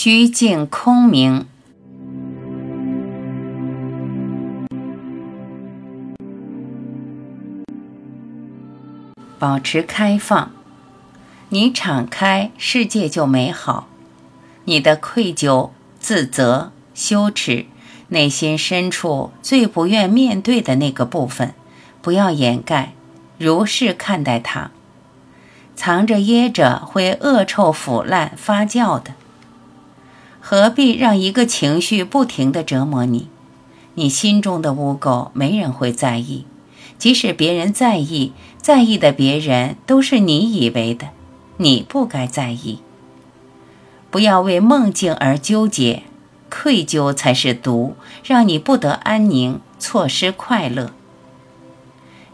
虚静空明，保持开放。你敞开，世界就美好。你的愧疚、自责、羞耻，内心深处最不愿面对的那个部分，不要掩盖，如是看待它。藏着掖着，会恶臭腐烂发酵的。何必让一个情绪不停地折磨你？你心中的污垢，没人会在意。即使别人在意，在意的别人都是你以为的，你不该在意。不要为梦境而纠结，愧疚才是毒，让你不得安宁，错失快乐。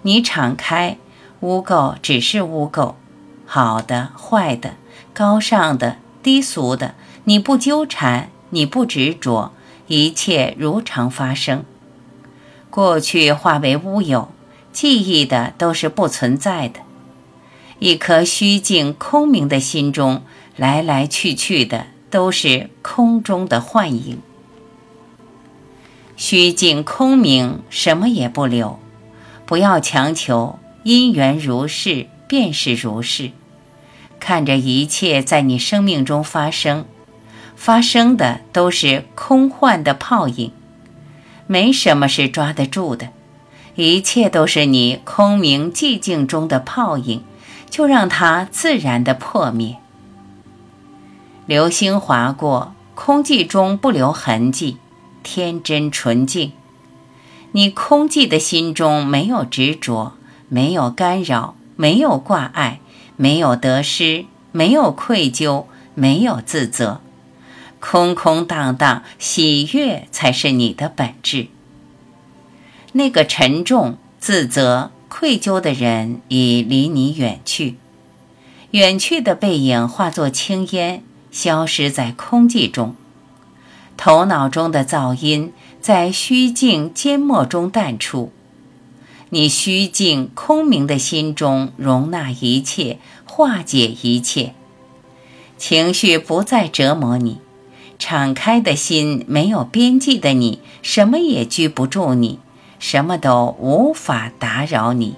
你敞开，污垢只是污垢，好的、坏的、高尚的、低俗的。你不纠缠，你不执着，一切如常发生。过去化为乌有，记忆的都是不存在的。一颗虚静空明的心中，来来去去的都是空中的幻影。虚静空明，什么也不留。不要强求，因缘如是，便是如是。看着一切在你生命中发生。发生的都是空幻的泡影，没什么是抓得住的，一切都是你空明寂静中的泡影，就让它自然的破灭。流星划过，空寂中不留痕迹，天真纯净。你空寂的心中没有执着，没有干扰，没有挂碍，没有得失，没有愧疚，没有自责。空空荡荡，喜悦才是你的本质。那个沉重、自责、愧疚的人已离你远去，远去的背影化作青烟，消失在空寂中。头脑中的噪音在虚静缄默中淡出，你虚静空明的心中容纳一切，化解一切，情绪不再折磨你。敞开的心，没有边际的你，什么也拘不住你，什么都无法打扰你。